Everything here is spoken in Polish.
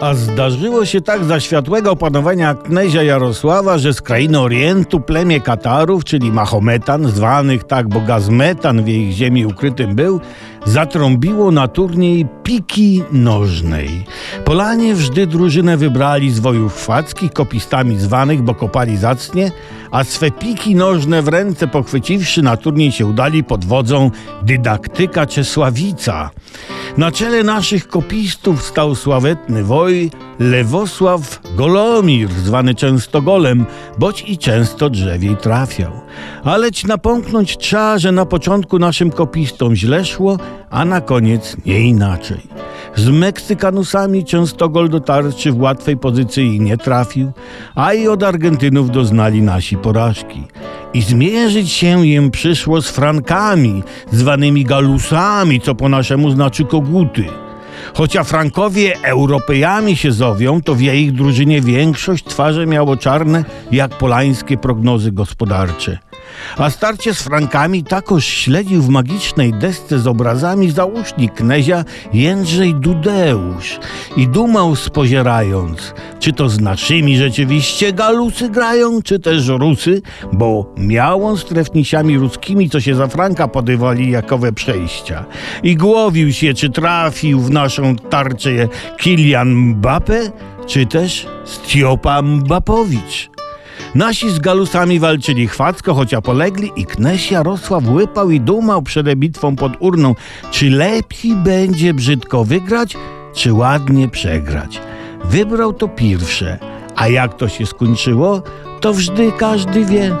A zdarzyło się tak za światłego panowania knezia Jarosława, że z krainy Orientu plemię Katarów, czyli Mahometan, zwanych tak, bo gazmetan w ich ziemi ukrytym był, zatrąbiło na turniej piki nożnej. Polanie wżdy drużynę wybrali z wojów chwackich, kopistami zwanych, bo kopali zacnie, a swe piki nożne w ręce pochwyciwszy na turniej się udali pod wodzą dydaktyka Czesławica. Na czele naszych kopistów stał sławetny woj Lewosław Golomir, zwany często Golem, boć i często drzewiej trafiał. Aleć napomknąć trzeba, że na początku naszym kopistom źle szło, a na koniec nie inaczej. Z Meksykanusami często gol do tarczy w łatwej pozycji nie trafił, a i od Argentynów doznali nasi porażki. I zmierzyć się im przyszło z Frankami, zwanymi Galusami, co po naszemu znaczy koguty. Chociaż Frankowie Europejami się zowią, to w jej drużynie większość twarze miało czarne, jak polańskie prognozy gospodarcze. A starcie z Frankami takoż śledził w magicznej desce z obrazami załóżnik knezia Jędrzej Dudeusz i dumał spozierając, czy to z naszymi rzeczywiście galusy grają, czy też Rusy, bo miał on z trefnisiami ruskimi, co się za Franka podywali jakowe przejścia. I głowił się, czy trafił w naszą tarczę Kilian Mbappe, czy też Stiopa Mbapowicz. Nasi z galusami walczyli chwacko, chociaż polegli i Knes Jarosław łypał i dumał przed bitwą pod urną, czy lepiej będzie brzydko wygrać, czy ładnie przegrać. Wybrał to pierwsze, a jak to się skończyło, to wżdy każdy wie.